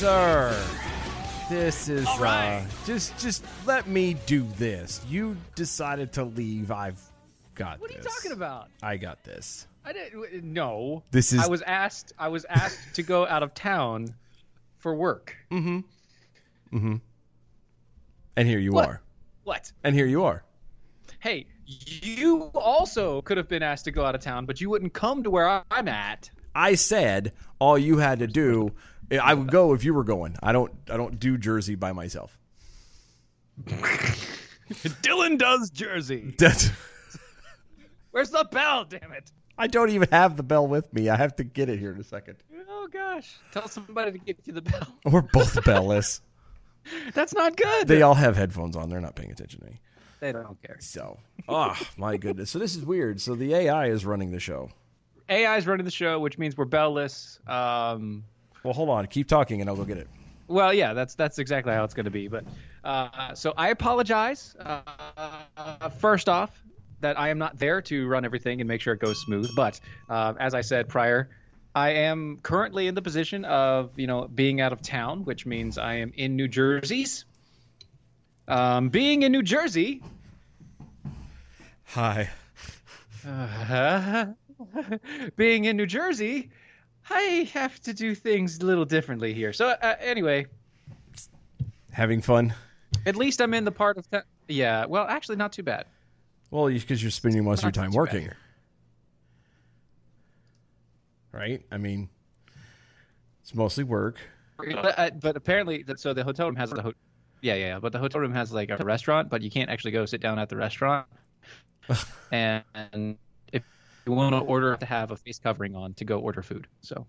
Sir. This is right. uh, just just let me do this. You decided to leave. I've got this. What are you talking about? I got this. I didn't. No. This is- I was asked. I was asked to go out of town for work. Mm-hmm. Mm-hmm. And here you What? are. What? And here you are. Hey, you also could have been asked to go out of town, but you wouldn't come to where I'm at. I said all you had to do. I would go if you were going. I don't. I don't do Jersey by myself. Dylan does Jersey. That's, Where's the bell? Damn it! I don't even have the bell with me. I have to get it here in a second. Oh gosh! Tell somebody to get you the bell. We're both bellless. That's not good. They all have headphones on. They're not paying attention to me. They don't care. So, oh my goodness. So this is weird. So the AI is running the show. AI is running the show, which means we're bellless. Um, Well, hold on. Keep talking, and I'll go get it. Well, yeah, that's that's exactly how it's going to be. But uh, so I apologize. Uh, first off, that I am not there to run everything and make sure it goes smooth. But uh, as I said prior, I am currently in the position of you know being out of town, which means I am in New Jersey's. Um, being in New Jersey, Hi. being in New Jersey, I have to do things a little differently here. So uh, anyway, Having fun? At least I'm in the part of. Yeah, well, actually, not too bad. Well, because you're spending most of your time working. Right? I mean, it's mostly work. But, uh, but apparently, that- so the hotel room has the ho- yeah, yeah, yeah. But the hotel room has like a restaurant, but you can't actually go sit down at the restaurant. and, you want to order, to have a face covering on to go order food. So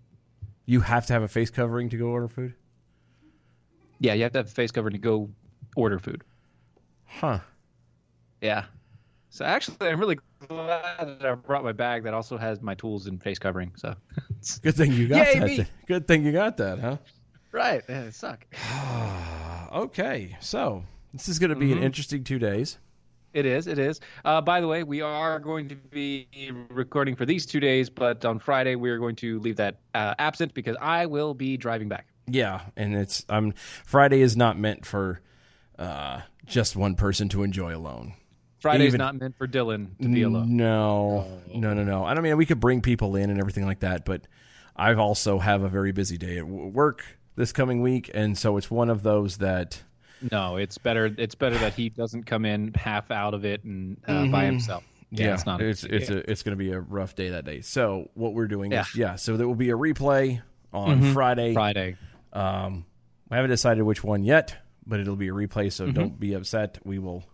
You have to have a face covering to go order food? yeah, you have to have a face covering to go order food. Huh. Yeah. So actually, I'm really glad that I brought my bag that also has my tools and face covering. So Good thing you got Yay, that. me. Good thing you got that, huh? right, yeah, it suck. Okay. So, this is going to be Mm-hmm. an interesting two days. It is. It is. Uh, by the way, we are going to be recording for these two days, but on Friday we are going to leave that uh, absent because I will be driving back. Yeah, and it's um Friday is not meant for uh just one person to enjoy alone. Friday's Even- not meant for Dylan to be alone. No, no, no, no. I don't mean we could bring people in and everything like that, but I've also have a very busy day at work this coming week, and so it's one of those that No, it's better. It's better that he doesn't come in half out of it and uh, by himself. Yeah, it's not. it's it's a, it's going to be a rough day that day. So what we're doing is Yeah. yeah, so there will be a replay on Friday. Friday. Um, we haven't decided which one yet, but it'll be a replay, so Mm-hmm. don't be upset. We will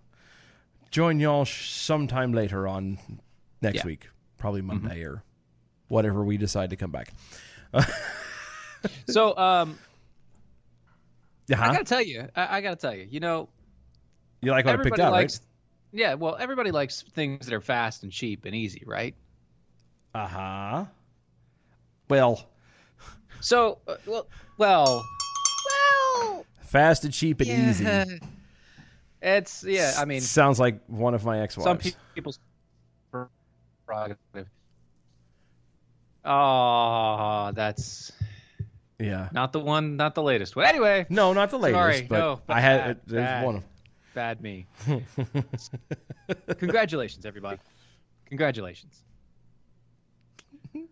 join y'all sometime later on next Yeah. Mm-hmm. week, probably Monday or whatever we decide to come back. So, um, Yeah, I gotta tell you, I, I gotta tell you, you know, you like what I picked up, likes. Yeah, well, everybody likes things that are fast and cheap and easy, right? right? Uh huh. Well, So, uh, well, well, well, fast and cheap and easy. It's yeah. I mean, sounds like one of my ex-wives. some pe- people's prerogative. Oh, that's yeah. not the one, not the latest one. Anyway, No, not the latest, Sorry, but no, but I had bad, there's bad. one of them. bad me. Congratulations, everybody. Congratulations.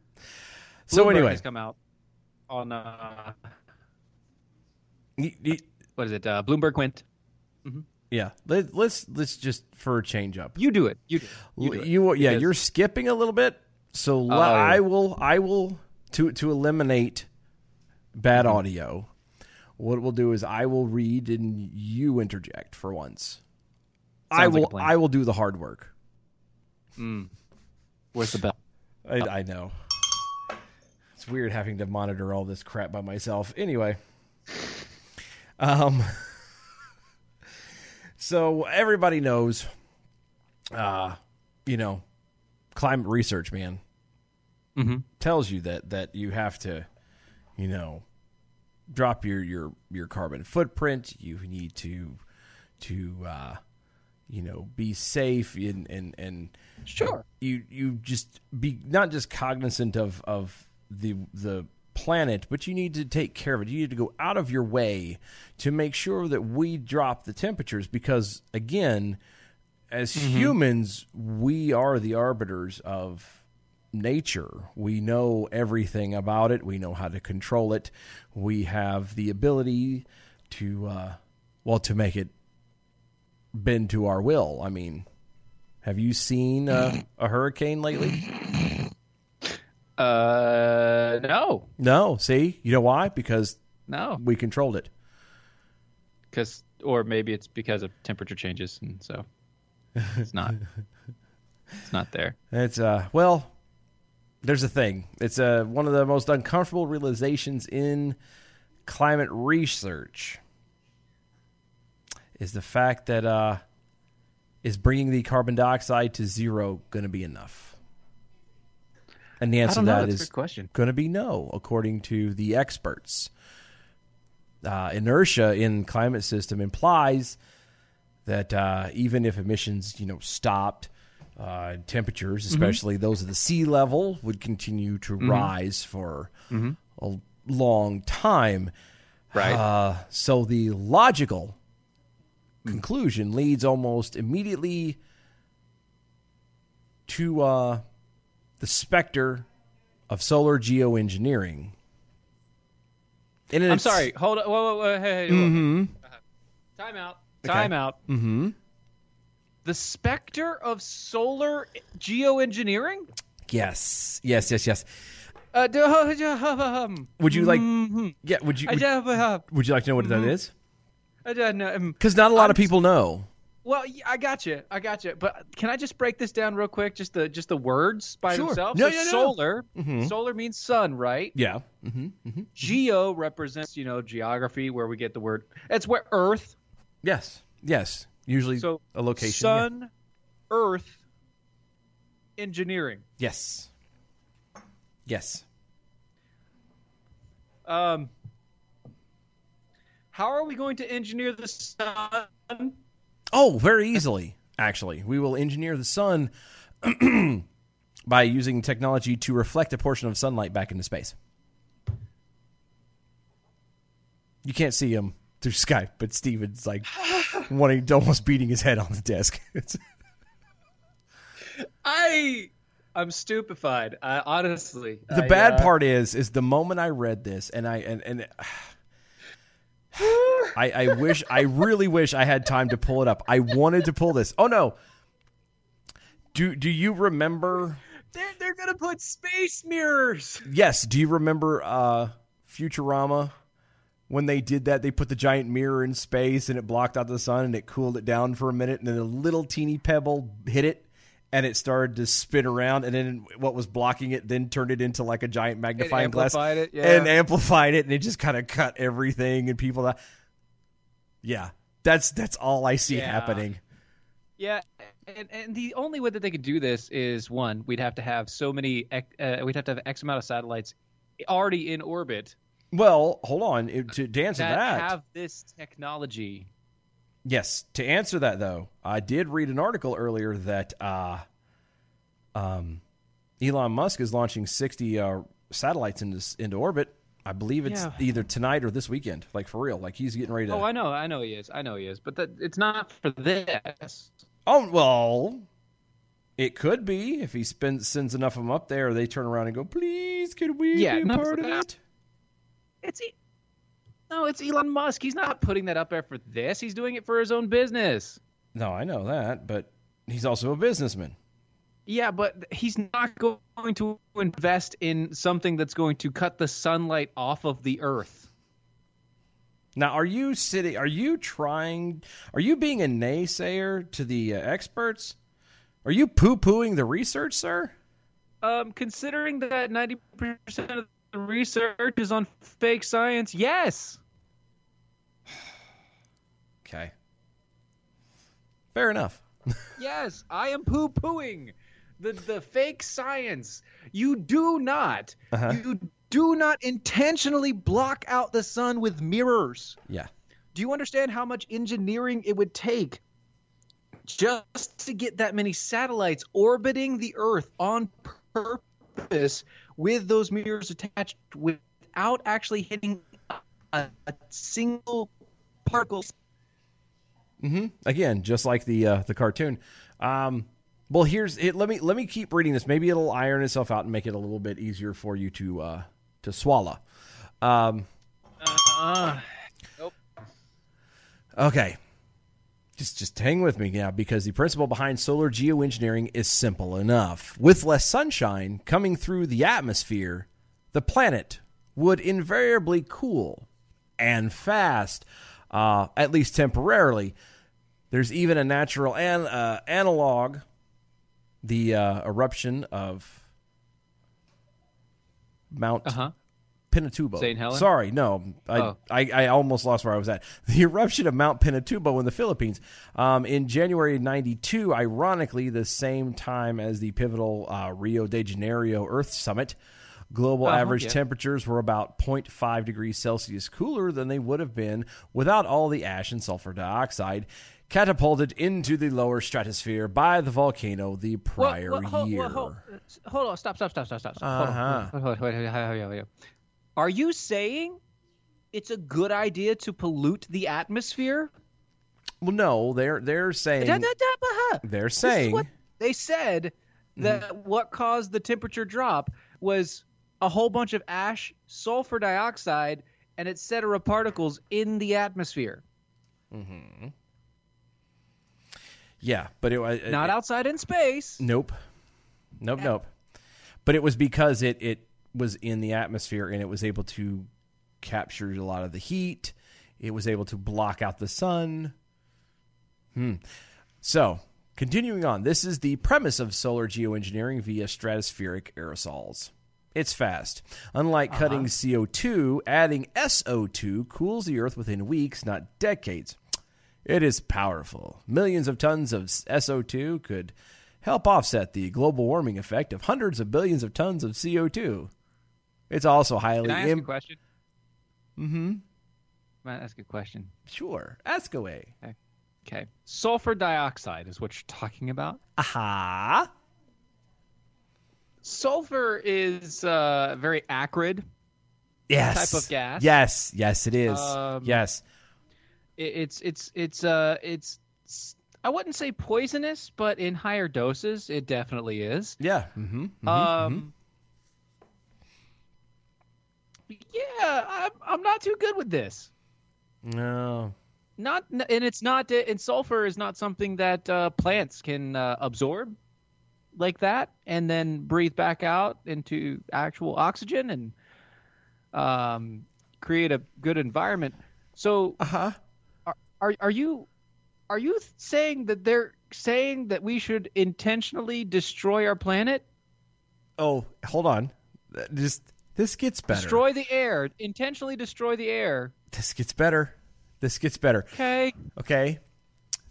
So Bloomberg anyway, has come out on uh, what is it? Uh, Bloomberg Quint. Yeah, Let, let's let's just for a change up. You do it. You do it. You, You, do it. yeah, Because- you're skipping a little bit. So Oh, yeah. I will I will to to eliminate bad Mm-hmm. audio. What we'll do is I will read and you interject for once. I Sounds like will plan. I will do the hard work. Where's the bell? I, I know. It's weird having to monitor all this crap by myself. Anyway, um, so everybody knows, uh, you know, climate research, man, mm-hmm. tells you that that you have to, you know, drop your your your carbon footprint. You need to to uh, you know be safe and and and Sure. you you just be not just cognizant of of the the planet, but you need to take care of it. You need to go out of your way to make sure that we drop the temperatures because again, as humans, we are the arbiters of nature. We know everything about it. We know how to control it. We have the ability to uh well to make it bend to our will. I mean, have you seen uh, a hurricane lately? Uh, no, No. See, you know why? Because no, we controlled it. because or maybe it's because of temperature changes, and so it's not. it's not there. It's uh, well, there's a thing. It's uh, one of the most uncomfortable realizations in climate research is the fact that uh, is bringing the carbon dioxide to zero going to be enough? And the answer to that a question. going to be no, according to the experts. Uh, inertia in climate system implies that uh, even if emissions, you know, stopped, uh, temperatures, especially those at the sea level, would continue to rise for a long time. Right. Uh, so the logical conclusion leads almost immediately to uh, the specter of solar geoengineering. And I'm sorry. Hold on. Whoa, whoa, whoa, hey, hey, whoa. Time out. Time out. Mhm. The specter of solar geoengineering. Yes, yes, yes, yes. Uh, Would you like? mhm. Yeah. Would you? Would, would you like to know what that is? Know. um, Because not a lot I'm of people know. Well, I got you. I got you. But can I just break this down real quick? Just the just the words by Sure. themselves. No, So yeah, no. solar. Mhm. Solar means sun, right? Yeah. Mm-hmm. Geo represents you know geography, where we get the word. It's where Earth. Yes. Yes. Usually So a location. yeah. Sun, Earth, engineering. Yes. Yes. Um, how are we going to engineer the sun? Oh, very easily. Actually, we will engineer the sun by using technology to reflect a portion of sunlight back into space. You can't see him through Skype, but Steven's like wanting, almost beating his head on the desk. I, I'm stupefied. I, honestly, the I, bad uh, part is, is the moment I read this, and I and and. I, I wish I really wish I had time to pull it up. I wanted to pull this. Oh no. Do do you remember They're they're gonna put space mirrors. Yes, do you remember uh Futurama when they did that? They put the giant mirror in space and it blocked out the sun and it cooled it down for a minute and then a little teeny pebble hit it and it started to spin around and then what was blocking it then turned it into like a giant magnifying glass amplified it, yeah. and amplified it and it just kind of cut everything and people that Yeah, that's that's all I see Yeah. happening. Yeah, and, and the only way that they could do this is one, we'd have to have so many, uh, we'd have to have X amount of satellites already in orbit Well, hold on, it- to, to answer that, that have this technology. Yes. To answer that, though, I did read an article earlier that uh, um, Elon Musk is launching 60 uh, satellites into into orbit. I believe it's Yeah. either tonight or this weekend. Like for real. Like he's getting ready to. Oh, I know, I know he is, I know he is, but that it's not for this. Oh, well, it could be if he spends sends enough of them up there. They turn around and go, "Please, could we Yeah, be a part of that. it?" It's e- No, it's Elon Musk. He's not putting that up there for this. He's doing it for his own business. No, I know that, but he's also a businessman. Yeah, but he's not going to invest in something that's going to cut the sunlight off of the earth. Now, are you sitting? Are you trying? Are you being a naysayer to the uh, experts? Are you poo-pooing the research, sir? Um, considering that ninety percent of research is on fake science, yes. Okay. Fair enough. yes, I am poo pooing the, the fake science. You do not, Uh-huh. you do not intentionally block out the sun with mirrors. Yeah. Do you understand how much engineering it would take just to get that many satellites orbiting the Earth on purpose with those mirrors attached without actually hitting a, a single particle? Mm-hmm. Again, just like the uh, the cartoon. Um, well, here's it. Let me let me keep reading this. Maybe it'll iron itself out and make it a little bit easier for you to uh, to swallow. Um, Uh, okay, just just hang with me now because the principle behind solar geoengineering is simple enough. With less sunshine coming through the atmosphere, the planet would invariably cool and fast, uh, at least temporarily. There's even a natural an, uh, analog, the uh, eruption of Mount uh-huh. Pinatubo. St. Helens? Sorry, no, I, Oh. I I almost lost where I was at. The eruption of Mount Pinatubo in the Philippines um, in January '92, ironically, the same time as the pivotal uh, Rio de Janeiro Earth Summit. Global Uh-huh, average yeah. temperatures were about 0.5 degrees Celsius cooler than they would have been without all the ash and sulfur dioxide catapulted into the lower stratosphere by the volcano the prior Well, well, hold, year. well, hold, hold on, stop, stop, stop, stop, stop. Uh-huh. Hold on. Wait, wait, wait, wait, wait, wait. Are you saying it's a good idea to pollute the atmosphere? Well, no, they're they're saying Da, da, da, they're saying what they said that what caused the temperature drop was a whole bunch of ash, sulfur dioxide, and etc. particles in the atmosphere, Hmm. yeah, but it was not outside in space. Nope. Nope, nope. But it was because it it was in the atmosphere and it was able to capture a lot of the heat. It was able to block out the sun. Hmm. So, continuing on, this is the premise of solar geoengineering via stratospheric aerosols. It's fast. Unlike cutting CO2, adding SO2 cools the Earth within weeks, not decades. It is powerful. Millions of tons of SO2 could help offset the global warming effect of hundreds of billions of tons of CO2. It's also highly Can I ask im- a question? Mm-hmm. Can I ask a question? Sure. Ask away. Okay. Sulfur dioxide is what you're talking about. Aha. Sulfur is uh, very acrid. Yes. Type of gas? Yes. Yes, it is. Um, yes. It's it's it's uh it's I wouldn't say poisonous, but in higher doses, it definitely is. Yeah. Mm-hmm. um. Yeah, I'm I'm not too good with this. No. Not and it's not and sulfur is not something that uh, plants can uh, absorb like that and then breathe back out into actual oxygen and um, create a good environment. So Uh huh. are are you are you saying that they're saying that we should intentionally destroy our planet, Oh, hold on. Just this gets better. destroy the air, intentionally destroy the air? This gets better. This gets better. Okay. Okay.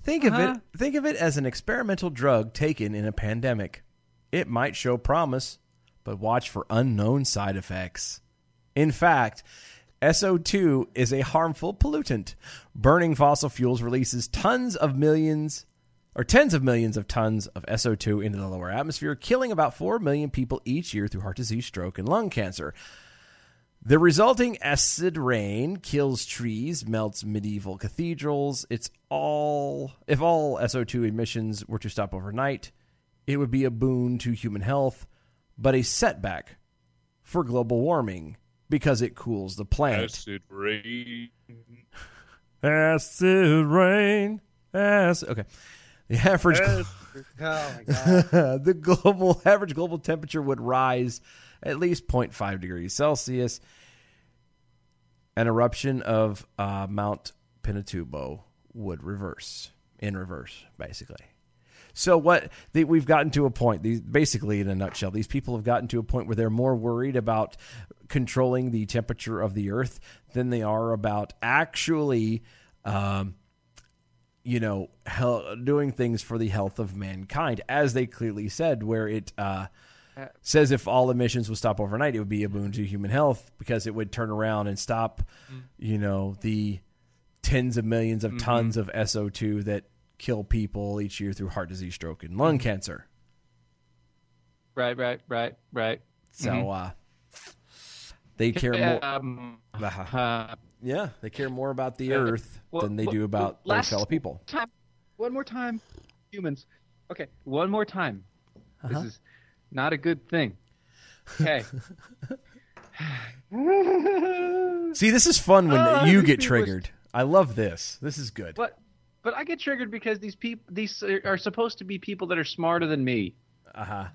Think of Uh-huh. it think of it as an experimental drug taken in a pandemic. It might show promise, but watch for unknown side effects. In fact, SO2 is a harmful pollutant. Burning fossil fuels releases tons of millions or tens of millions of tons of SO2 into the lower atmosphere, killing about 4 million people each year through heart disease, stroke, and lung cancer. The resulting acid rain kills trees, melts medieval cathedrals. It's all if all SO2 emissions were to stop overnight, it would be a boon to human health, but a setback for global warming because it cools the planet. Acid rain. Acid rain. Acid. Okay. The average Oh my god. the global average global temperature would rise at least 0.5 degrees Celsius. An eruption of uh, Mount Pinatubo would reverse in reverse, basically. So what they, we've gotten to a point. These basically, in a nutshell, these people have gotten to a point where they're more worried about controlling the temperature of the Earth than they are about actually. Um, you know, hel- doing things for the health of mankind, as they clearly said, where it uh, says if all emissions would stop overnight, it would be a boon to human health because it would turn around and stop, you know, the tens of millions of tons of SO2 that kill people each year through heart disease, stroke, and lung cancer. right, right, right, right. So uh, they care more. Um, Uh-huh. uh, Yeah, they care more about the Uh, Earth well, than they well, do about their fellow people. time. One more time, humans. Okay, one more time. Uh-huh. This is not a good thing. Okay. See, this is fun when Oh, you get triggered. I love this. This is good. but but I get triggered because these people these are supposed to be people that are smarter than me. Uh huh.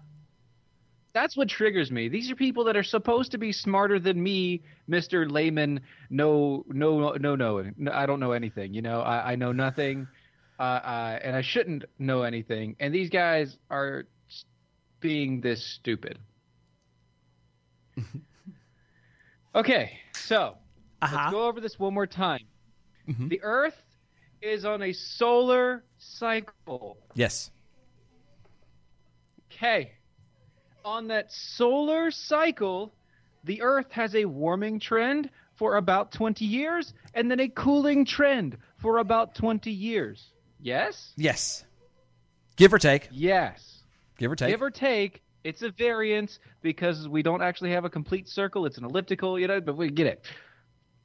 That's what triggers me. These are people that are supposed to be smarter than me, Mister Layman. No, no, no, no, no. I don't know anything. You know, I, I know nothing, uh, uh, and I shouldn't know anything. And these guys are being this stupid. okay, so Uh-huh. let's go over this one more time. Mhm. The Earth is on a solar cycle. Yes. Okay. On that solar cycle, the Earth has a warming trend for about 20 years and then a cooling trend for about 20 years. Yes? Yes. Give or take. Yes. Give or take. Give or take, it's a variance because we don't actually have a complete circle. It's an elliptical, you know, but we get it.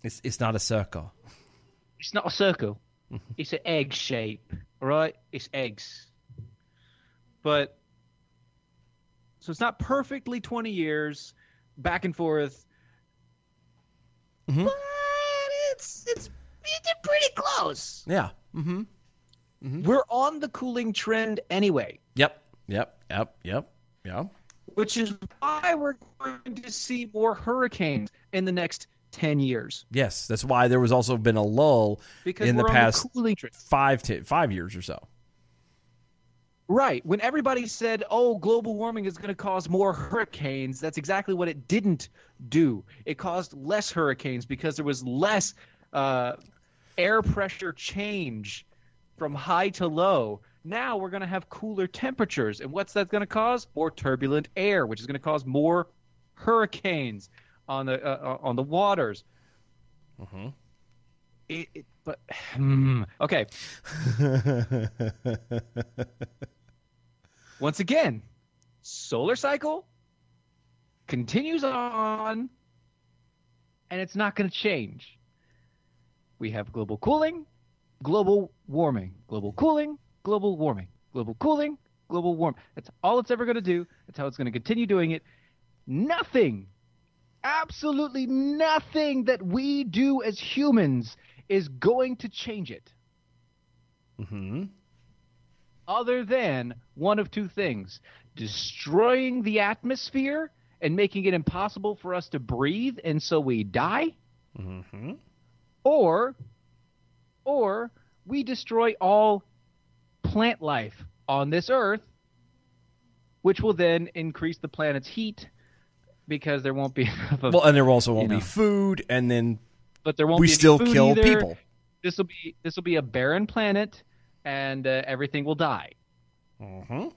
it's it's not a circle. It's not a circle. it's an egg shape, right? It's eggs. But so it's not perfectly 20 years back and forth. Mhm. But it's it's it's pretty close. Yeah. Mm-hmm. We're on the cooling trend anyway, Yep. Yep. Yep. Yep. Yep. which is why we're going to see more hurricanes in the next 10 years Yes. That's why there was also been a lull because in the past the cooling trend. five to five years or so. Right. When everybody said, oh, global warming is going to cause more hurricanes, that's exactly what it didn't do. It caused less hurricanes because there was less uh, air pressure change from high to low. Now we're going to have cooler temperatures. And what's that going to cause? More turbulent air, which is going to cause more hurricanes on the uh, on the waters. Mhm. It, it, but hmm, okay. Once again, solar cycle continues on, and it's not going to change. We have global cooling, global warming, global cooling, global warming, global cooling, global warm. That's all it's ever going to do. That's how it's going to continue doing it. Nothing, absolutely nothing that we do as humans is going to change it mm-hmm. Other than one of two things destroying the atmosphere and making it impossible for us to breathe and so we die Mm-hmm. or or we destroy all plant life on this earth which will then increase the planet's heat because there won't be enough of Well, and there also won't you be know. food, and then but there won't we still kill either. people. this will be this will be a barren planet and uh, everything will die Mm-hmm.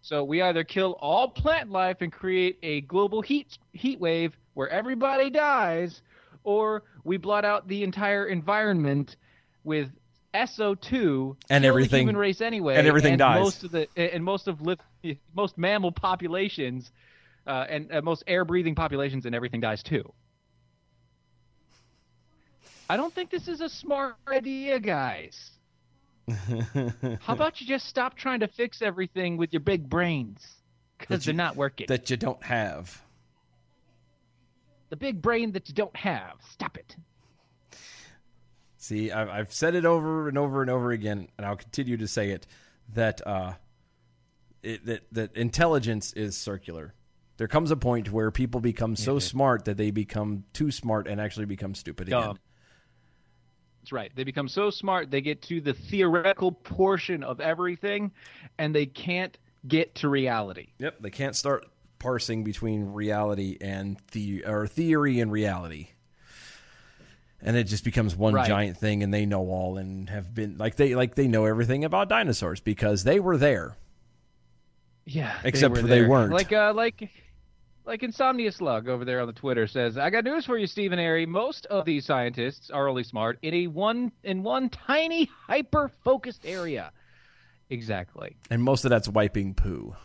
So we either kill all plant life and create a global heat heat wave where everybody dies, or we blot out the entire environment with SO2 And everything- human race anyway, and everything dies. Most of the and most of most mammal populations uh, and uh, most air breathing populations and everything dies too. I don't think this is a smart idea, guys. How about you just stop trying to fix everything with your big brains? Because they're not working. that you don't have. the big brain that you don't have. Stop it. See, I've, I've said it over and over and over again, and I'll continue to say it that uh, it, that that intelligence is circular. There comes a point where people become so smart that they become too smart and actually become stupid again. That's right. They become so smart they get to the theoretical portion of everything, and they can't get to reality. Yep, they can't start parsing between reality and the or theory and reality. And it just becomes one Right. giant thing and they know all and have been like they like they know everything about dinosaurs because they were there. Yeah, Except were for they weren't. Like uh, like like Insomnia Slug over there on the Twitter says, "I got news for you, Stephen Airy. Most of these scientists are only smart in a one in one tiny hyper focused area." Exactly. And most of that's wiping poo.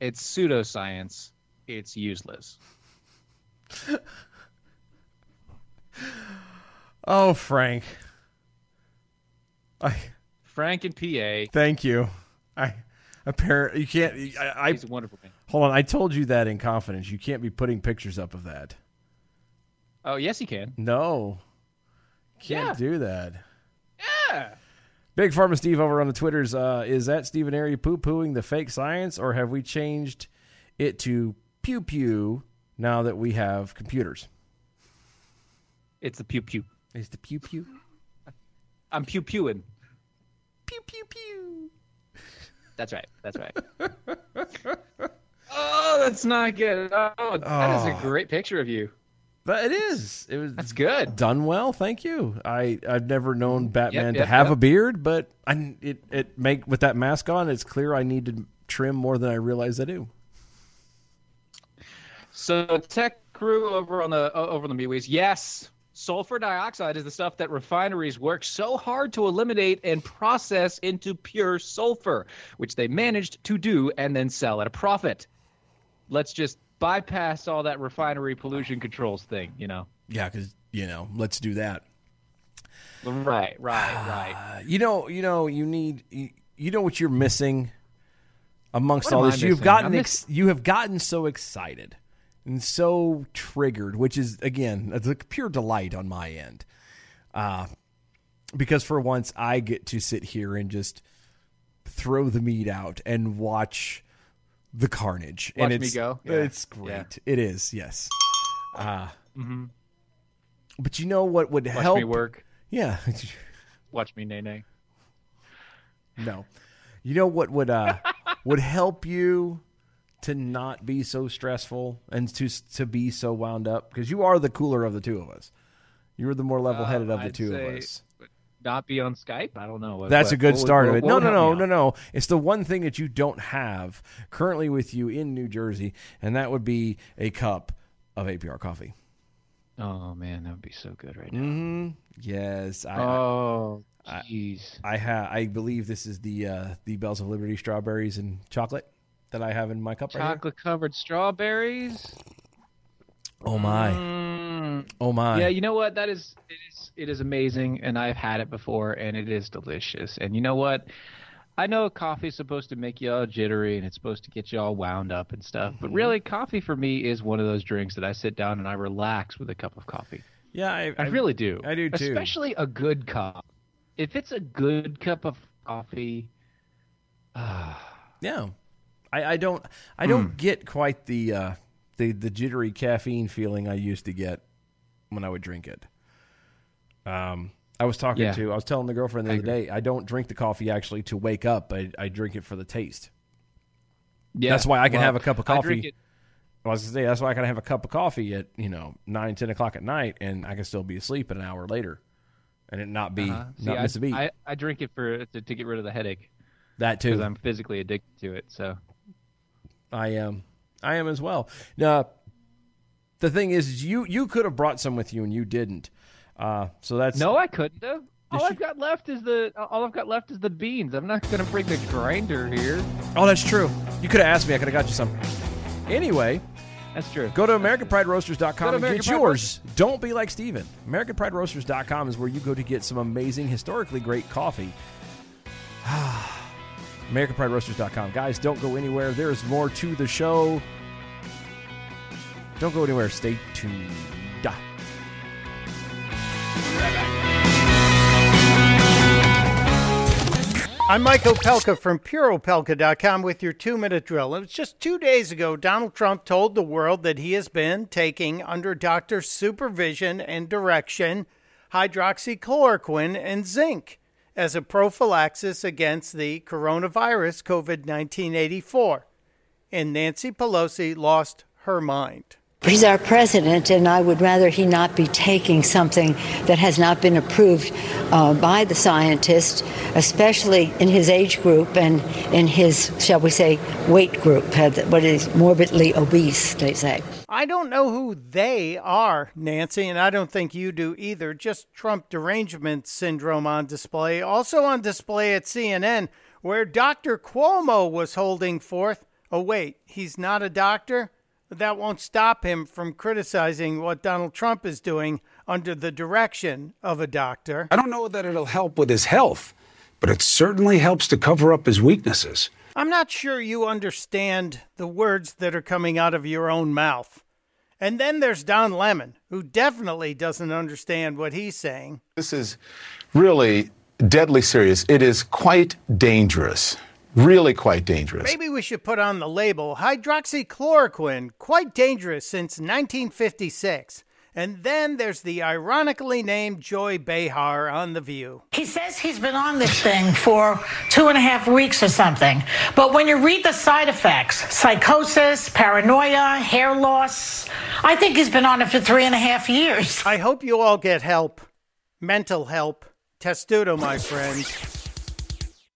It's pseudoscience. It's useless. Oh, Frank. I Frank and PA. thank you. I apparently you can't I, I He's a wonderful man. Hold on. I told you that in confidence. You can't be putting pictures up of that. Oh yes, he can. No. Can't Yeah. do that. Yeah. Big Pharma Steve over on the Twitters. Uh, is that Stephen Airy poo pooing the fake science, or have we changed it to pew pew now that we have computers? It's the pew pew. Is the pew pew? I'm pew pewing. Pew pew pew. That's right. That's right. oh, that's not good. Oh, that is a Oh. great picture of you. But it is. It was That's good. done well. Thank you. I I've never known Batman to yep, have yep. a beard, but I it it make with that mask on. It's clear I need to trim more than I realize I do. So tech crew over on the over on the MeWe's, yes, sulfur dioxide is the stuff that refineries work so hard to eliminate and process into pure sulfur, which they managed to do and then sell at a profit. Let's just bypass all that refinery pollution controls thing, you know. Yeah, because you know, let's do that. Right, right, right. Uh, you know, you know, you need. You, you know what you're missing amongst What all this. You've gotten ex- you have gotten so excited and so triggered, which is again it's a pure delight on my end. Uh, because for once I get to sit here and just throw the meat out and watch the carnage. Watch and me it's, go? Yeah. It's great. Yeah. It is. Yes. Uh, mm-hmm. But you know what would Watch help? me work. Yeah. Watch me nay nay. No. You know what would uh would help you to not be so stressful and to to be so wound up because you are the cooler of the two of us. You're the more level-headed of the Uh, I'd two of us. Not be on Skype? I don't know. What- That's what- a good start of it. No, no, no, no, no. It's the one thing that you don't have currently with you in New Jersey, and that would be a cup of APR coffee. Oh man, that would be so good right now. Mm-hmm. Yes, I, Oh, jeez. I have. I believe this is the uh, the Bells of Liberty strawberries and chocolate that I have in my cup right. Chocolate covered strawberries. Oh my! Mm, Oh my! yeah, you know what? That is it is it is amazing, and I've had it before, and it is delicious. And you know what? I know coffee's supposed to make you all jittery, and it's supposed to get you all wound up and stuff. Mm-hmm. But really, coffee for me is one of those drinks that I sit down and I relax with a cup of coffee. yeah, I, I, really do. I do too. Especially a good cup. If it's a good cup of coffee, Yeah, I, I don't. I don't get quite the uh, the the jittery caffeine feeling I used to get when I would drink it. Um, I was talking Yeah. to. I was telling the girlfriend the I other day. I don't drink the coffee actually to wake up. I, I drink it for the taste. yeah. That's why I can well, have a cup of I drink coffee. it- I was gonna say that's why I can have a cup of coffee at you know nine ten o'clock at night, and I can still be asleep an hour later, and it not be uh-huh. See, not I, miss a beat. I, I drink it for to, to get rid of the headache that too. because I'm physically addicted to it. So I am. I am as well. Now, the thing is, you you could have brought some with you and you didn't. Uh, so that's no, I couldn't have. All I've got left is the all I've got left is the beans. I'm not gonna bring the grinder here. Oh, that's true. You could have asked me. I could have got you some. Anyway, That's true. go to AmericanPrideRoasters.com and get Pride yours. Don't be like Steven. AmericanPrideRoasters.com is where you go to get some amazing, historically great coffee. AmericanPrideRoasters.com. Guys, don't go anywhere. There's more to the show. Don't go anywhere. Stay tuned. I'm Mike Opelka from PureOpelka.com with your two minute drill. It was just two days ago, Donald Trump told the world that he has been taking, under doctor's supervision and direction, hydroxychloroquine and zinc as a prophylaxis against the coronavirus COVID 1984. And Nancy Pelosi lost her mind. He's our president, and I would rather he not be taking something that has not been approved uh, by the scientists, especially in his age group and in his, shall we say, weight group, what is morbidly obese, they say. I don't know who they are, Nancy, and I don't think you do either. Just Trump derangement syndrome on display. Also on display at CNN, where Dr. Cuomo was holding forth. Oh, wait, he's not a doctor? But that won't stop him from criticizing what Donald Trump is doing under the direction of a doctor. I don't know that it'll help with his health, but it certainly helps to cover up his weaknesses. I'm not sure you understand the words that are coming out of your own mouth. And then there's Don Lemon, who definitely doesn't understand what he's saying. This is really deadly serious. It is quite dangerous really quite dangerous. Maybe we should put on the label hydroxychloroquine, quite dangerous since 1956. And then there's the ironically named Joy Behar on The View. He says he's been on this thing for two and a half weeks or something. But when you read the side effects psychosis, paranoia, hair loss I think he's been on it for three and a half years. I hope you all get help. Mental help. Testudo, my friend.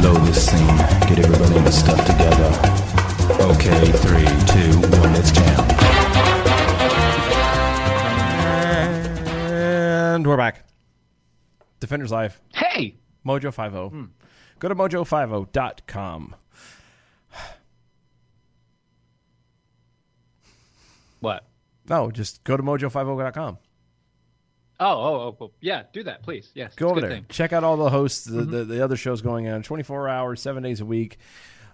Blow this scene, get everybody in the stuff together. Okay, three, two, one, let's jam. And we're back. Defenders Live. Hey! Mojo 50. Hmm. Go to mojo50.com. What? No, just go to mojo50.com. Oh, oh, oh, yeah. Do that, please. Yes. Go over there. Thing. Check out all the hosts, the, mm-hmm. the, the, other shows going on, 24 hours, seven days a week.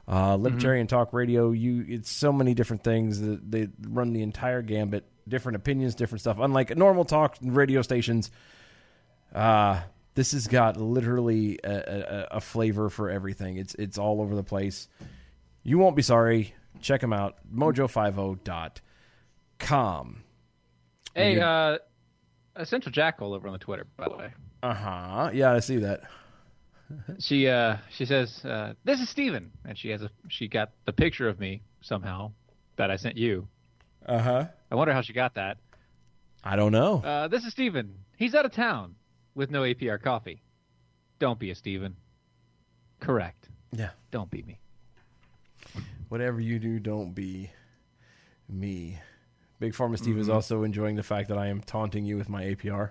Uh, Libertarian mm-hmm. Talk Radio. You, it's so many different things that they run the entire gambit, different opinions, different stuff. Unlike normal talk radio stations, uh, this has got literally a, a, a flavor for everything. It's it's all over the place. You won't be sorry. Check them out. Mojo50.com. Hey, uh, Essential Jackal over on the Twitter, by the way. Uh huh. Yeah, I see that. she uh she says uh, this is Steven and she has a she got the picture of me somehow that I sent you. Uh huh. I wonder how she got that. I don't know. Uh, this is Steven. He's out of town with no APR coffee. Don't be a Steven. Correct. Yeah. Don't be me. Whatever you do, don't be me. Big Pharma Steve mm-hmm. is also enjoying the fact that I am taunting you with my APR.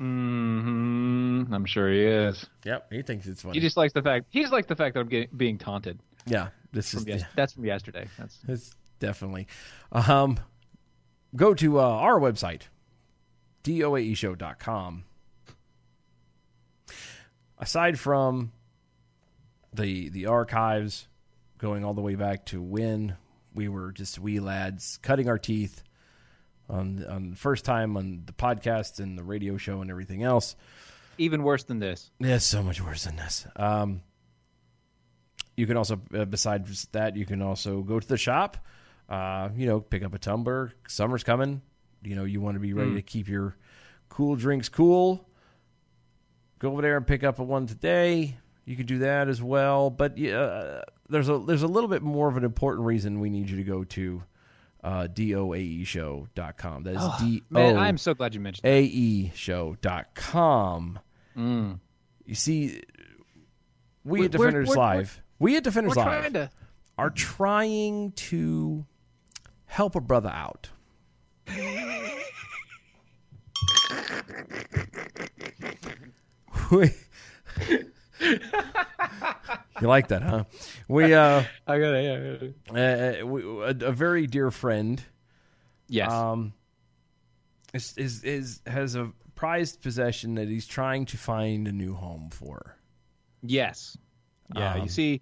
Mm-hmm. I'm sure he is. Yep, he thinks it's funny. He just likes the fact. He just likes the fact that I'm getting, being taunted. Yeah, this is yes, yeah. that's from yesterday. That's it's definitely. Um, go to uh, our website, doaeshow.com. Aside from the the archives going all the way back to when we were just wee lads cutting our teeth on on the first time on the podcast and the radio show and everything else. Even worse than this. Yeah, so much worse than this. Um, you can also, uh, besides that, you can also go to the shop. Uh, you know, pick up a tumbler. Summer's coming. You know, you want to be ready mm. to keep your cool drinks cool. Go over there and pick up a one today. You could do that as well. But yeah, there's a there's a little bit more of an important reason we need you to go to uh, doaeshow.com. That is oh, D O. I'm so glad you mentioned AE show.com. Mm. You see, we, we at Defenders we're, we're, Live, we at Defenders Live to... are trying to help a brother out. We- you like that, huh? We uh, I got it. uh, we, a, a very dear friend. Yes. Um, is, is is has a prized possession that he's trying to find a new home for. Yes. Yeah. Um, you see,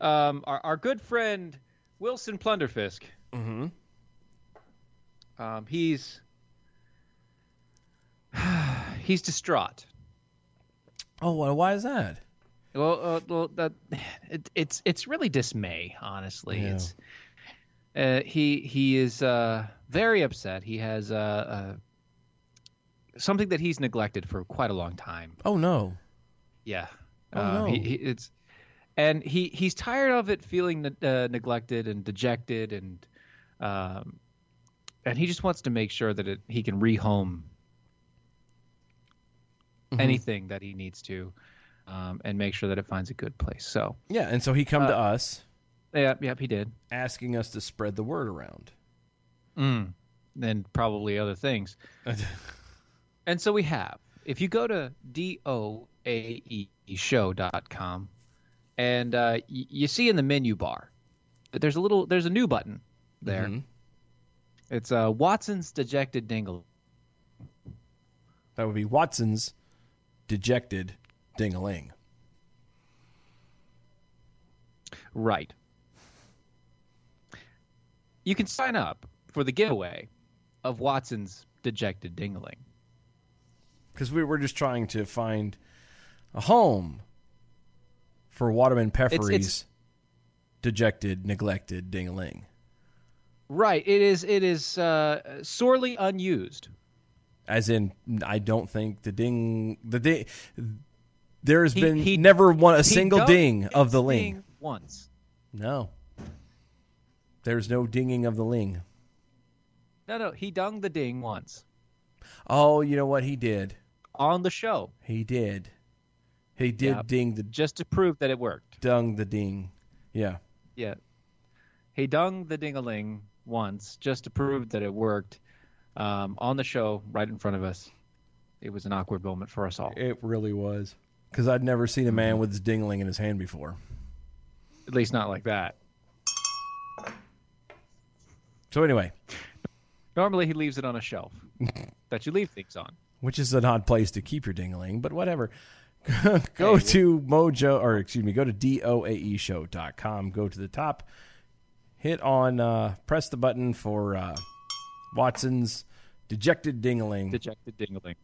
um, our our good friend Wilson Plunderfisk. Mm-hmm. Um, he's he's distraught. Oh, well, why is that? Well, uh, well, that it, it's it's really dismay. Honestly, Yeah. it's uh, he he is uh, very upset. He has uh, uh, something that he's neglected for quite a long time. Oh no. Yeah. Oh, Uh, no. he, he, it's and he he's tired of it feeling ne- uh, neglected and dejected and um and he just wants to make sure that it, he can rehome Mhm. anything that he needs to um, and make sure that it finds a good place. So Yeah, and so he come to Uh, us Yep, yep, he did. asking us to spread the word around. Mm. And probably other things. and so we have. If you go to doae show.com and uh, y- you see in the menu bar that there's a little there's a new button there. Mhm. It's uh, Watson's dejected dingle. That would be Watson's dejected dingaling. Right. You can sign up for the giveaway of Watson's dejected dingling. Because we were just trying to find a home for Waterman Peffery's it's- dejected, neglected dingaling. Right. It is. It is uh, sorely unused. As in, I don't think the ding, the ding, there has He- been he- never one a single ding of the ling. ding once. No. There's no dinging of the ling. No, no. He dung the ding once Oh, you know what he did? on the show He did. He did Yep. ding the just to prove that it worked. dung the ding. Yeah. Yeah. He dung the dingaling once just to prove that it worked um, on the show right in front of us. It was an awkward moment for us all. It really was. Because I'd never seen a man with his dingling in his hand before. At least not like that. So anyway, Normally he leaves it on a shelf that you leave things on. which is an odd place to keep your dingling, but whatever. go to Mojo, or excuse me, go to E doaeshow.com. Go to the top, hit on, uh, press the button for uh, Watson's dejected dingling. Dejected dingling.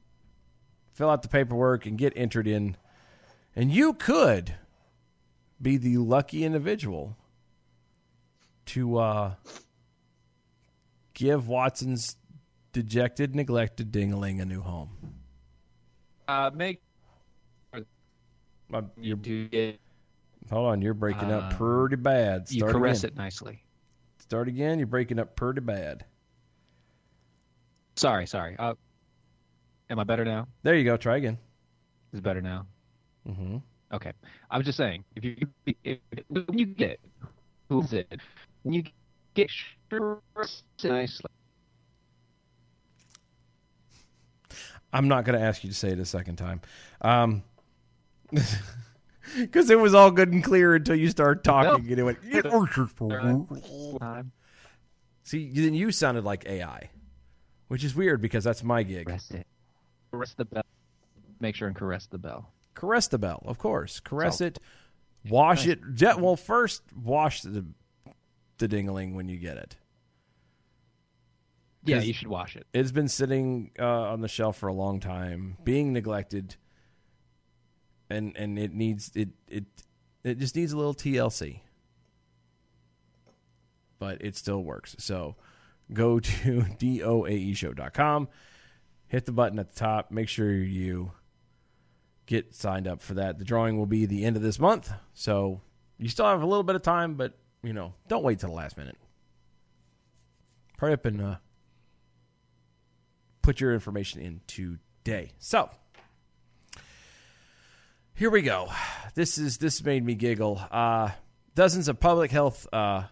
fill out the paperwork and get entered in. And you could be the lucky individual to uh, give Watson's dejected, neglected dingling a new home. Uh, make Uh, you do get Hold on, you're breaking up Um, pretty bad. you caress again. it nicely. Start again. You're breaking up pretty bad. Sorry, sorry. Uh, am I better now? There you go. Try again. Is better now? Mm-hmm. Okay. I was just saying, if you if, when you get who is it? When you get nicely. I'm not going to ask you to say it a second time. Um, because it was all good and clear until you started talking and it went. Time. See, then you sounded like AI, which is weird because that's my gig. Caress it. Caress the bell. Make sure and caress the bell. Caress the bell, of course. Caress So- it, wash it. Yeah, well, first wash the the dingling when you get it. Yeah, you should wash it. It's been sitting uh, on the shelf for a long time, being neglected, and and it needs it it it just needs a little TLC. But it still works. So go to doaeshow.com, hit the button at the top, make sure you get signed up for that. The drawing will be the end of this month, so you still have a little bit of time, but you know, don't wait till the last minute. Hurry up and uh, put your information in today. So here we go. This is this made me giggle. Uh, Dozens of public health uh,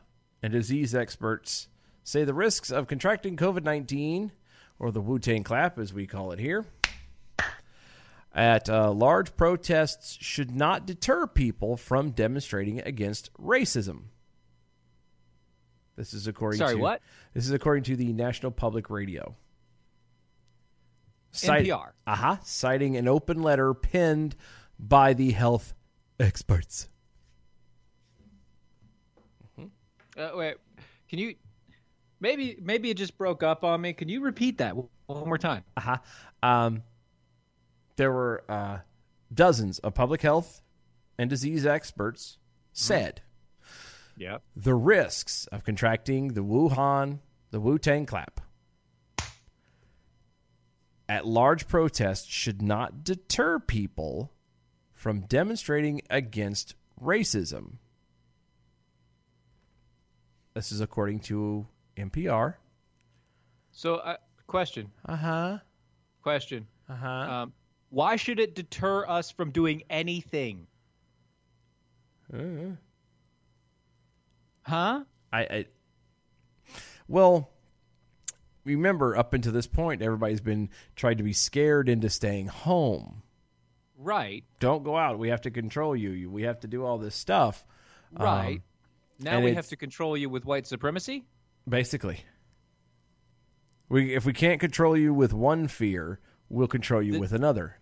and disease experts say the risks of contracting COVID 19, or the Wu Tang clap as we call it here, at uh, large protests should not deter people from demonstrating against racism. This is according Sorry, to what? This is according to the National Public Radio. NPR. Uh huh. Citing an open letter penned by the health experts. Uh, wait, can you? Maybe maybe it just broke up on me. Can you repeat that one more time? Uh huh. Um, there were uh, dozens of public health and disease experts said Yep. the risks of contracting the Wuhan, the Wu Tang clap at large protests should not deter people from demonstrating against racism. This is according to NPR. So, uh, question. Uh huh. Question. Uh huh. Um, why should it deter us from doing anything? Uh, Huh? I, I well remember up until this point everybody's been tried to be scared into staying home Right. don't go out we have to control you we have to do all this stuff Right. Um, now we have to control you with white supremacy. basically we if we can't control you with one fear we'll control you with another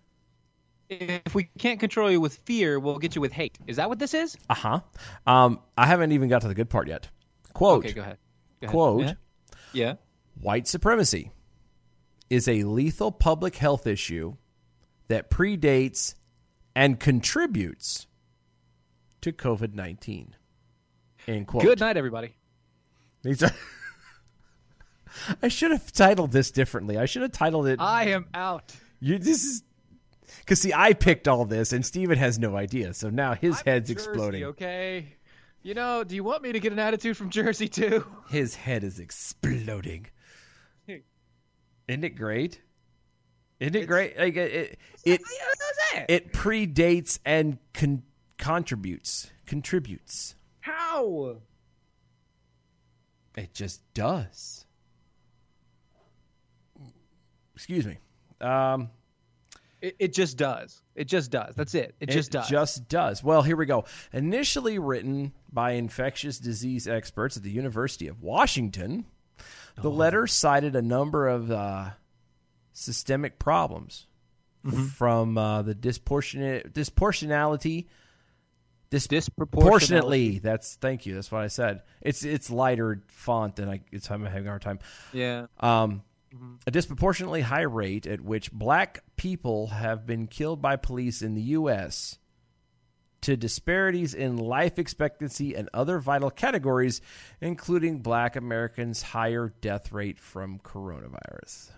If we can't control you with fear, we'll get you with hate. Is that what this is? uh-huh um i haven't even got to the good part yet quote Okay, go ahead. Go ahead. quote Yeah. Yeah. White supremacy is a lethal public health issue that predates and contributes to COVID 19. End quote. Good night, everybody. These are- I should have titled this differently. I should have titled it. I am out. You, this is. Because, see, I picked all this, and Steven has no idea. So now his head's Jersey, exploding. Okay. You know, do you want me to get an attitude from Jersey too? His head is exploding. Isn't it great? Isn't it great? Like it, it, it, it predates and con- contributes. Contributes. How? It just does. Excuse me. Um, It, it just does. It just does. That's it. It, just does. just does. Well, here we go. Initially written by infectious disease experts at the University of Washington, the Oh. letter cited a number of uh, systemic problems Mm-hmm. from uh, the disproportionate disproportionality. Dis- Disproportionality. That's thank you. That's what I said. It's it's lighter font than I. It's I'm having a hard time. Yeah. Um, a disproportionately high rate at which black people have been killed by police in the U.S. to disparities in life expectancy and other vital categories, including black Americans' higher death rate from coronavirus.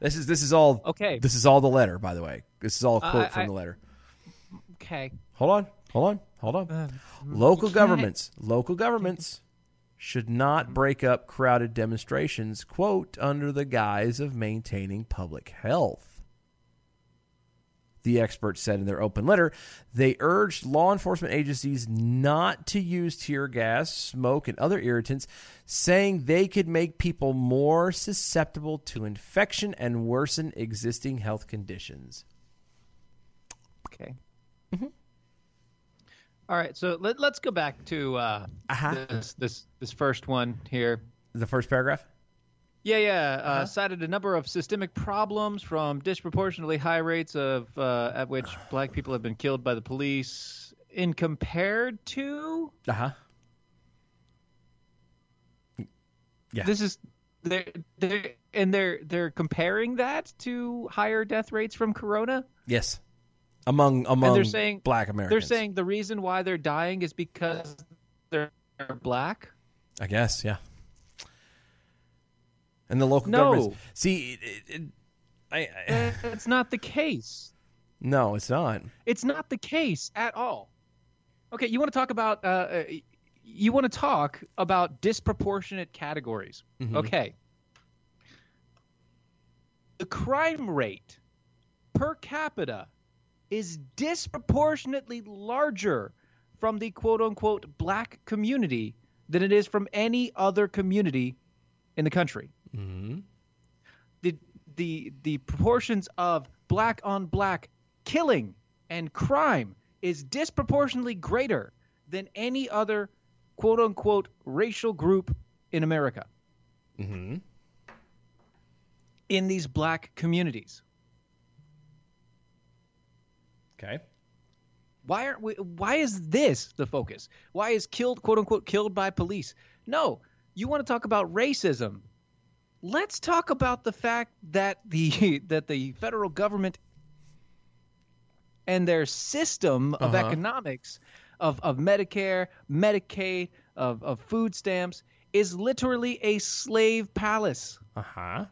This is this is all Okay. This is all the letter, by the way. This is all a quote I- from I- the letter. Okay. Hold on, hold on, hold on. Uh, local governments, local governments should not break up crowded demonstrations, quote, under the guise of maintaining public health. The experts said in their open letter, they urged law enforcement agencies not to use tear gas, smoke, and other irritants, saying they could make people more susceptible to infection and worsen existing health conditions. Okay. Mm-hmm. All right. So let, let's go back to uh, this this this first one here. The first paragraph? Yeah, yeah. Uh, Cited a number of systemic problems from disproportionately high rates of uh, at which black people have been killed by the police in compared to. Uh huh. Yeah. This is they're, they're and they're they're comparing that to higher death rates from corona. Yes. Among among and they're saying black Americans. They're saying the reason why they're dying is because they're black. I guess, yeah. And the local No. governments. See, it, it, I, I, That's not the case. no, it's not. It's not the case at all. Okay, you want to talk about uh, uh, you want to talk about disproportionate categories. Mhm. Okay. The crime rate per capita is disproportionately larger from the quote unquote black community than it is from any other community in the country. Mm-hmm. The the the proportions of black on black killing and crime is disproportionately greater than any other quote unquote racial group in America. Mm-hmm. In these black communities. Okay. Why aren't we, why is this the focus? Why is killed quote unquote killed by police? No, you want to talk about racism. Let's talk about the fact that the that the federal government and their system of Uh-huh. economics of, of Medicare, Medicaid, of, of food stamps is literally a slave palace. Uh huh.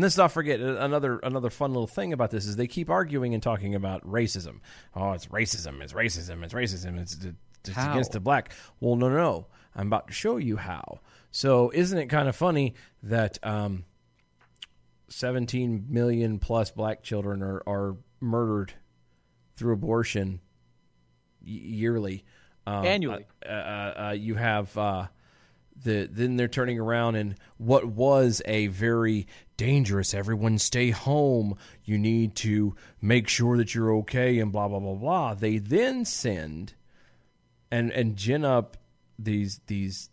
And let's not forget uh, another another fun little thing about this is they keep arguing and talking about racism. Oh, it's racism. It's racism. It's racism. It's, it's against the black. Well, no, no, no. I'm about to show you how. So, isn't it kind of funny that um, 17 million plus black children are, are murdered through abortion y- yearly? Um, Annually. uh, uh, uh, you have uh, the then they're turning around and what was a very dangerous. Everyone stay home. You need to make sure that you're okay and blah blah blah blah. They then send and and gin up these these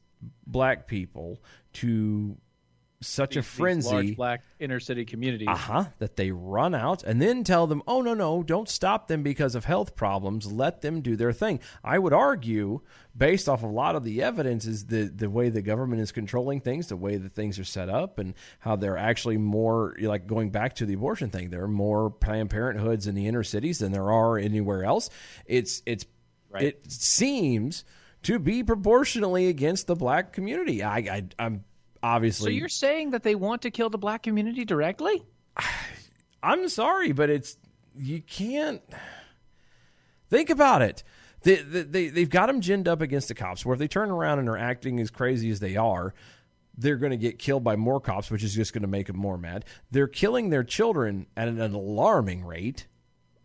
black people to such a These- these frenzy large black inner city communities. uh huh. That they run out and then tell them, oh, no, no, don't stop them because of health problems. Let them do their thing. I would argue, based off a lot of the evidence, is the, the way the government is controlling things, the way that things are set up, and how they're actually more, like going back to the abortion thing, there are more Planned Parenthoods in the inner cities than there are anywhere else. It's, it's, it seems to be proportionally against the black community. I, I I'm obviously. So you're saying that they want to kill the black community directly? I'm sorry, but it's you can't think about it. They, they, they they've got them ginned up against the cops. Where if they turn around and are acting as crazy as they are, they're going to get killed by more cops, which is just going to make them more mad. They're killing their children at an alarming rate.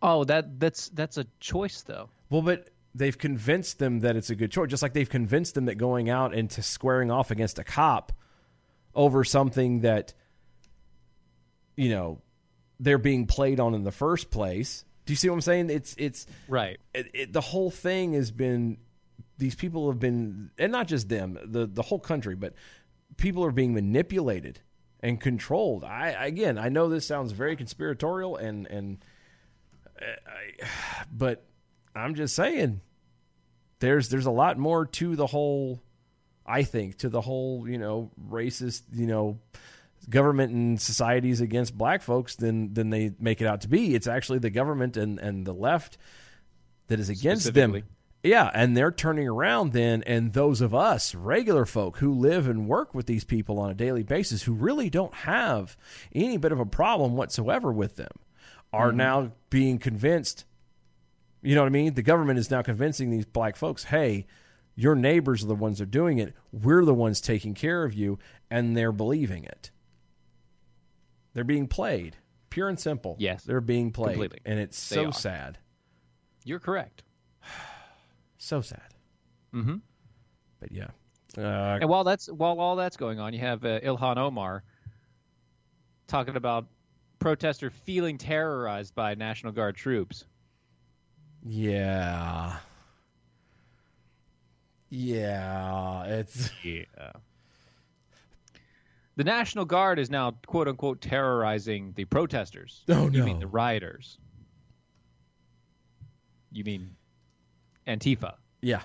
Oh, that that's that's a choice though. Well, but they've convinced them that it's a good choice, just like they've convinced them that going out and to squaring off against a cop over something that you know they're being played on in the first place. Do you see what I'm saying? It's it's right. It, it, the whole thing has been these people have been, and not just them, the the whole country, but people are being manipulated and controlled. I again, I know this sounds very conspiratorial and and uh, I, but I'm just saying there's there's a lot more to the whole I think to the whole, you know, racist, you know, government and societies against black folks than than they make it out to be. It's actually the government and and the left that is against them. Yeah, and they're turning around then, and those of us, regular folk who live and work with these people on a daily basis, who really don't have any bit of a problem whatsoever with them, are Mhm. now being convinced. You know what I mean? The government is now convincing these black folks, hey, your neighbors are the ones that are doing it. We're the ones taking care of you, and they're believing it. They're being played, pure and simple. Yes, they're being played, completely. and it's They so are. sad. You're correct. So sad. Mm-hmm. But yeah. Uh, And while that's while all that's going on, you have uh, Ilhan Omar talking about protester feeling terrorized by National Guard troops. Yeah. Yeah, it's yeah. The National Guard is now quote unquote terrorizing the protesters. Oh, You no. mean the rioters? You mean Antifa? Yeah.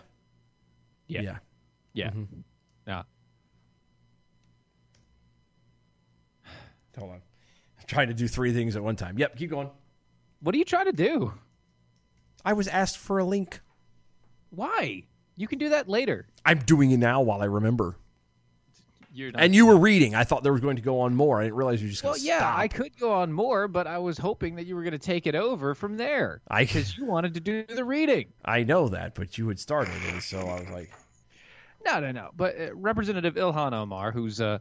Yeah. Yeah. Yeah. Mhm. Yeah. Hold on. I'm trying to do three things at one time. Yep, keep going. What are you trying to do? I was asked for a link. Why? You can do that later. I'm doing it now while I remember. And you were reading. I thought there was going to go on more. I didn't realize you were just going Well, yeah, stop. I could go on more, but I was hoping that you were going to take it over from there. I- because you wanted to do the reading. I know that, but you had started, and so I was like, No, no, no. But uh, Representative Ilhan Omar, whose uh,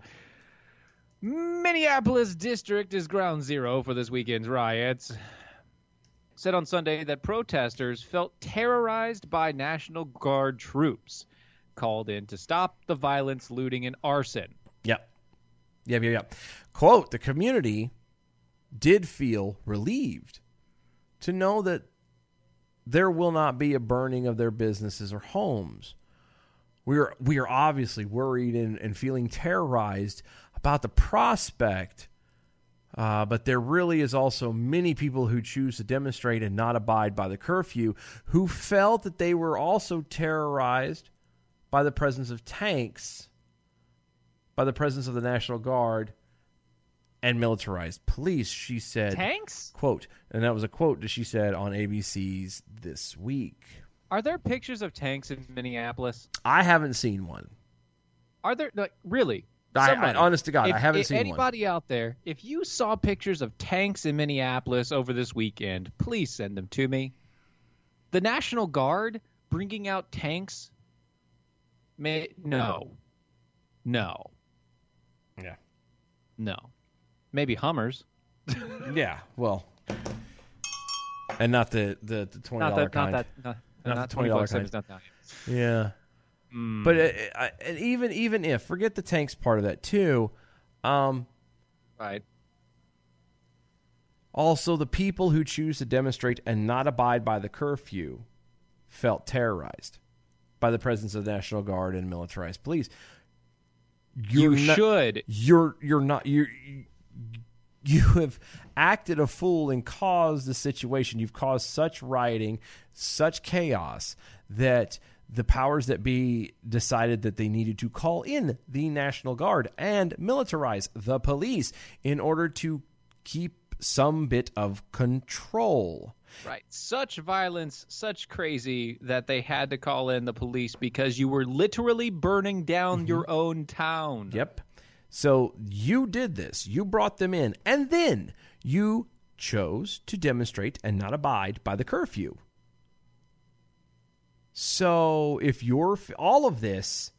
Minneapolis district is ground zero for this weekend's riots, said on Sunday that protesters felt terrorized by National Guard troops called in to stop the violence, looting, and arson. Yep. Yep, yep, yep. Quote, the community did feel relieved to know that there will not be a burning of their businesses or homes. We are we are obviously worried and, and feeling terrorized about the prospect, uh, but there really is also many people who choose to demonstrate and not abide by the curfew who felt that they were also terrorized by the presence of tanks, by the presence of the National Guard, and militarized police. She said, Tanks? Quote, and that was a quote that she said on ABC's This Week. Are there pictures of tanks in Minneapolis? I haven't seen one. Are there like really? I- I- Somebody, honest to God, if- I haven't if seen one. Anybody out there, if you saw pictures of tanks in Minneapolis over this weekend, please send them to me. The National Guard bringing out tanks? May no, no, Yeah. no. Maybe Hummers. Yeah, well, and not the the, the twenty Not dollar that, kind. not that, not, Not not the twenty $20 kind. Not that. Yeah. Mm. But uh, I, and even even if forget the tanks part of that too, um, Right. also the people who choose to demonstrate and not abide by the curfew felt terrorized by the presence of the National Guard and militarized police. You not- should. You're you're not you you have acted a fool and caused the situation. You've caused such rioting, such chaos that the powers that be decided that they needed to call in the National Guard and militarize the police in order to keep some bit of control. Right. Such violence, such crazy that they had to call in the police because you were literally burning down Mm-hmm. your own town. Yep. So you did this. You brought them in. And then you chose to demonstrate and not abide by the curfew. So if you're all of this,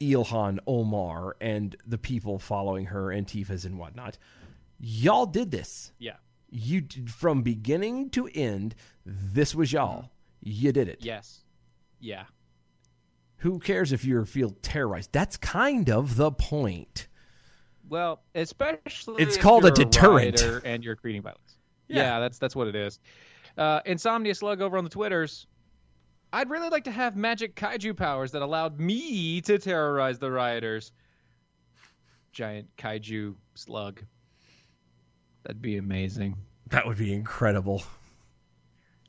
Ilhan Omar and the people following her, Antifas and whatnot, y'all did this. Yeah. You did- from beginning to end, this was y'all. You did it. Yes. Yeah. Who cares if you feel terrorized? That's kind of the point. Well, especially It's if called a deterrent. rioter and you're creating violence. Yeah. Yeah. that's that's what it is. Uh, Insomnia Slug over on the Twitters. I'd really like to have magic kaiju powers that allowed me to terrorize the rioters. Giant kaiju slug. That'd be amazing. That would be incredible.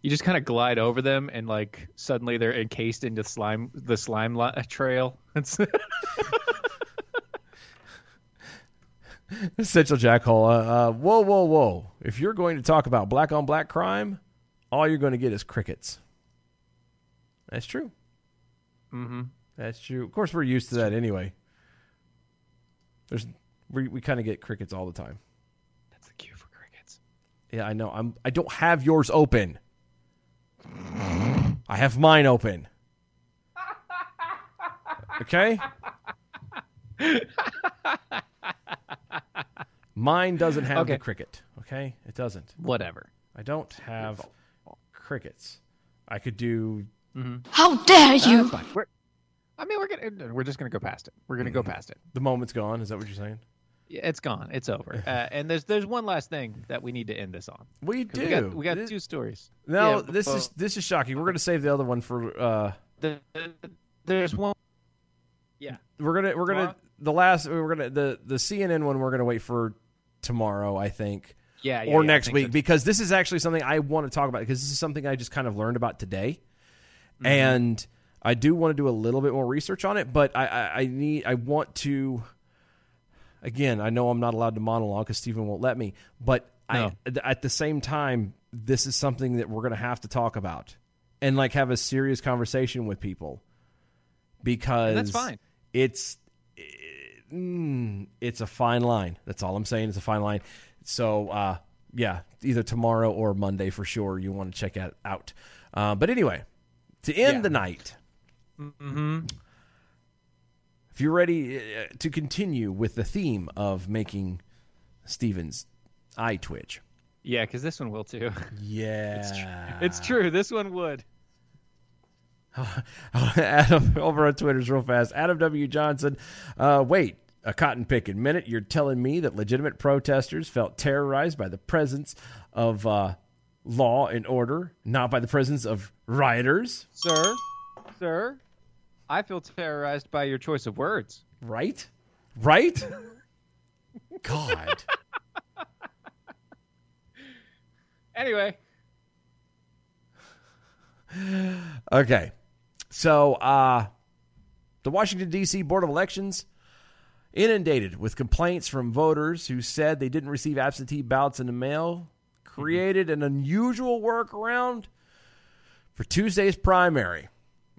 You just kind of glide over them, and like suddenly they're encased into slime, the slime li- trail. It's Essential Jackhole. Uh, uh, whoa, whoa, whoa. If you're going to talk about black on black crime, all you're going to get is crickets. That's true. mm-hmm. That's true. Of course, we're used to that anyway. There's we, we kind of get crickets all the time. That's the cue for crickets. Yeah, I know. I'm. I don't have yours open. I have mine open. Okay. Mine doesn't have the cricket. Okay, it doesn't. Whatever. I don't have crickets. I could do. How dare you! fine. We're, I mean, we're gonna we're just gonna go past it. We're gonna go past it. The moment's gone. Is that what you're saying? Yeah, it's gone. It's over. Uh, and there's there's one last thing that we need to end this on. We do. We got, we got This- two stories. No, Yeah, this well, is this is shocking. We're gonna save the other one for. uh the, there's one. Yeah. We're gonna we're gonna the last we're gonna the the CNN one we're gonna wait for tomorrow. I think. Yeah, yeah, or yeah, next week so, because this is actually something I want to talk about because this is something I just kind of learned about today, Mm-hmm. and I do want to do a little bit more research on it. But I, I, I need I want to. Again, I know I'm not allowed to monologue because Stephen won't let me. But No. I, at the same time, this is something that we're going to have to talk about and like have a serious conversation with people because that's fine. It's mm, it's a fine line. That's all I'm saying. It's a fine line. So uh, yeah, either tomorrow or Monday for sure. You want to check it out. Uh, but anyway, to end Yeah. the night, Mm-hmm. if you're ready uh, to continue with the theme of making Steven's eye twitch, Yeah, because this one will too. Yeah. It's true. This one would. Adam over on Twitter's real fast. Adam W. Johnson. Uh, wait, a cotton picking minute. You're telling me that legitimate protesters felt terrorized by the presence of uh, law and order, not by the presence of rioters, Sir, sir, I feel terrorized by your choice of words. right? Right? God. Anyway, Okay. So, uh, the Washington, D.C. Board of Elections inundated with complaints from voters who said they didn't receive absentee ballots in the mail, created an unusual workaround for Tuesday's primary.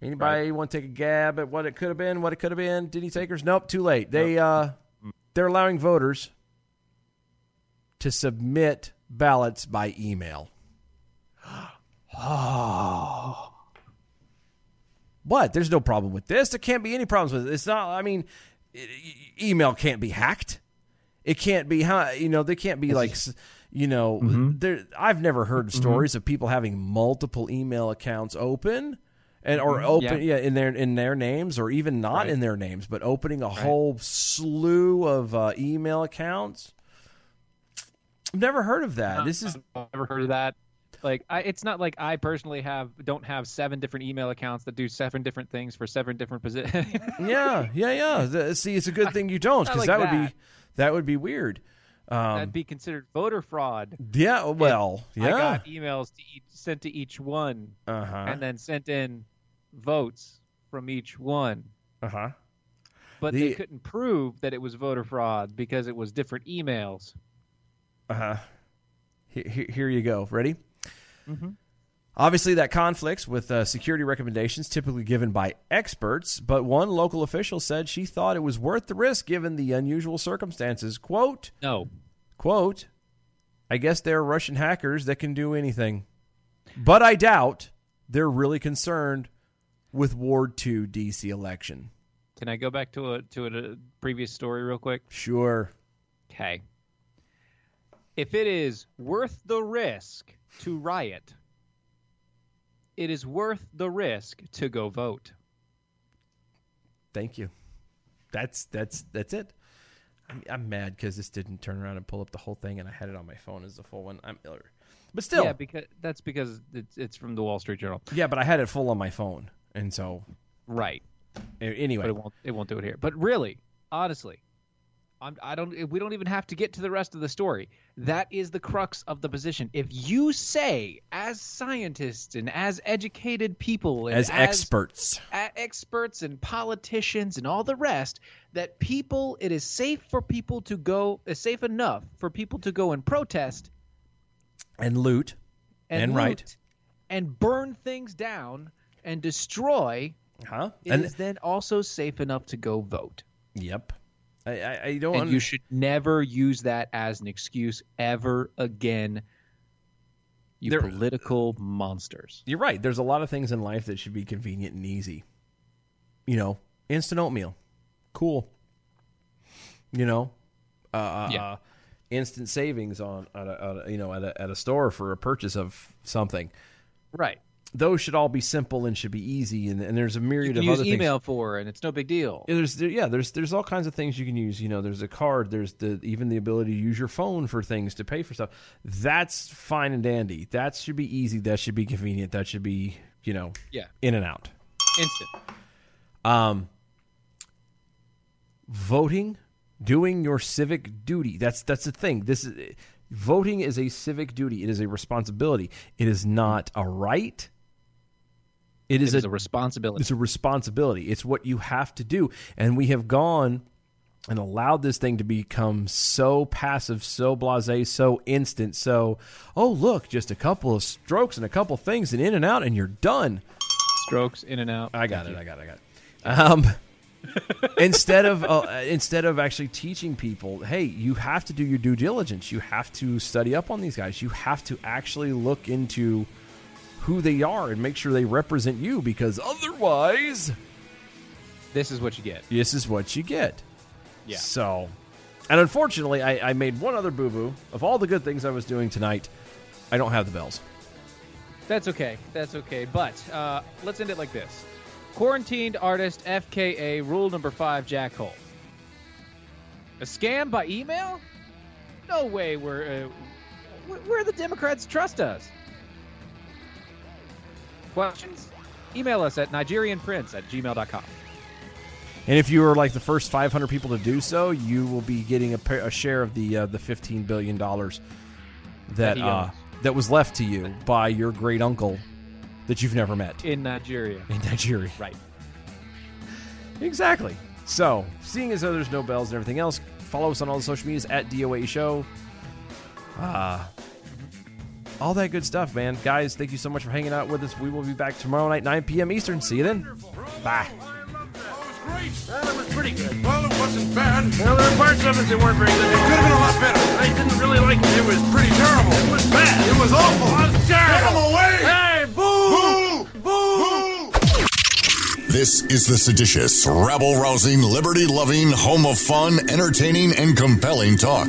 Anybody want to take a gab at what it could have been, what it could have been? Did he takers? Nope, too late. They uh they're allowing voters to submit ballots by email. Oh. What? There's no problem with this. There can't be any problems with it. It's not. I mean, email can't be hacked. It can't be. How you know? They can't be like. You know, there. I've never heard stories of people having multiple email accounts open, and or Mhm. open Yeah. yeah. in their in their names or even not Right. in their names, but opening a whole slew of uh, email accounts. I've never heard of that. This is I've never heard of that. Like, I, it's not like I personally have don't have seven different email accounts that do seven different things for seven different positions. yeah, yeah, yeah. The- See, it's a good thing you don't because like that would be that would be weird. Um, That'd be considered voter fraud. yeah, well, I yeah. got emails to each, sent to each one, Uh-huh. and then sent in votes from each one. Uh huh. But The- they couldn't prove that it was voter fraud because it was different emails. Uh huh. Here, here you go. Ready? Mm-hmm. Obviously, that conflicts with uh, security recommendations typically given by experts, but one local official said she thought it was worth the risk given the unusual circumstances. Quote, No. quote, I guess there are Russian hackers that can do anything. But I doubt they're really concerned with Ward 2 DC election. Can I go back to a to a, a previous story real quick? Sure. Okay. If it is worth the risk to riot, it is worth the risk to go vote. Thank you. That's that's that's it. I'm, I'm mad because this didn't turn around and pull up the whole thing, and I had it on my phone as the full one. I'm, but still, yeah, because that's because it's it's from the Wall Street Journal. yeah, but I had it full on my phone, and so Right. anyway, But it won't it won't do it here. But really, honestly, I'm, I don't. We don't even have to get to the rest of the story. That is the crux of the position. If you say, as scientists and as educated people, and as experts, a- experts and politicians and all the rest that people it is safe for people to go is safe enough for people to go and protest and loot, and, and, loot right, and burn things down and destroy huh? It and is then also safe enough to go vote yep, I, I, I don't. and under- you should never use that as an excuse ever again you political monsters You're right. There's a lot of things in life that should be convenient and easy. You know, instant oatmeal, cool. You know, uh, uh, Yeah. uh, instant savings on, at a, at a, you know at a, at a store for a purchase of something. right Those should all be simple and should be easy. And, and there's a myriad of things you can of use other email things. for and it's no big deal Yeah, there's there, yeah, there's there's all kinds of things you can use. You know, there's a card. There's the even the ability to use your phone for things to pay for stuff. That's fine and dandy. That should be easy. That should be convenient. That should be you know yeah in and out. instant Um, voting, doing your civic duty. That's that's the thing. This is voting is a civic duty. It is a responsibility. It is not a right. It is, It is a responsibility. It's a responsibility. It's what you have to do. And we have gone and allowed this thing to become so passive, so blasé, so instant, so oh look, just a couple of strokes and a couple things and in and out and you're done. strokes in and out I got it. I got it. I got it. Um, instead of uh, instead of actually teaching people, hey, you have to do your due diligence. You have to study up on these guys. You have to actually look into who they are and make sure they represent you because otherwise, this is what you get this is what you get. Yeah. So, And unfortunately, I, I made one other boo boo. Of all the good things I was doing tonight, I don't have the bells. That's okay. That's okay. But uh, let's end it like this: quarantined artist FKA rule number five. Jack Cole. A scam by email? No way. We're uh, where the Democrats trust us. Questions? Email us at NigerianPrince at gmail.com. And if you are like the first 500 people to do so, you will be getting a, pa- a share of the uh, the 15 billion dollars that That uh, that was left to you by your great uncle that you've never met In Nigeria. in Nigeria. Right. Exactly. So, seeing as though there's no bells and everything else, follow us on all the social medias at DOA Show. Uh, all that good stuff, man. Guys, thank you so much for hanging out with us. We will be back tomorrow night, 9 p.m. Eastern. See you then. Bye. It was pretty good. Well, it wasn't bad. Well, there were parts of it that weren't very good. It could have been a lot better. I didn't really like it. It was pretty terrible. It was bad. It was awful. It was terrible. Get him away! Hey, boo! Boo! Boo! This is the seditious, rabble rousing, liberty loving, home of fun, entertaining, and compelling talk.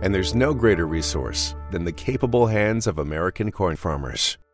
And there's no greater resource than the capable hands of American corn farmers.